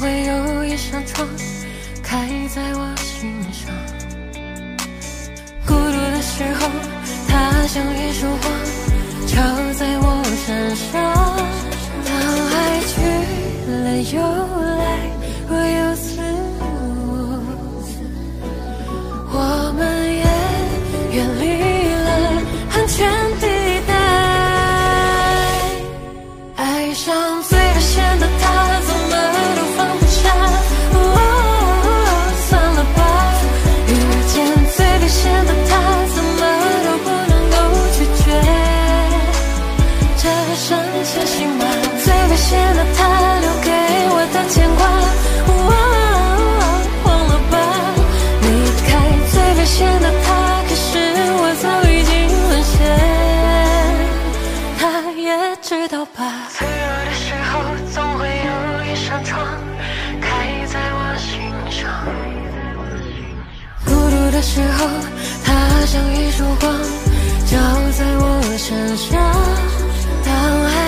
会有一扇窗开在我心上孤独的时候他像一束光照在我身上。当爱去了又来若有似无我们也远离把。脆弱的时候，总会有一扇窗开在我心上。孤独的时候，它像一束光，照在我身上。当爱。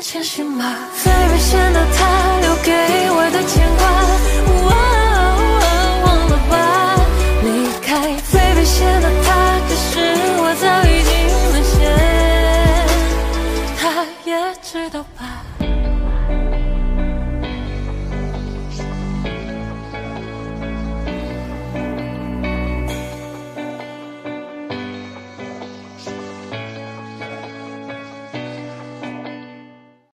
前行吧，最危险的。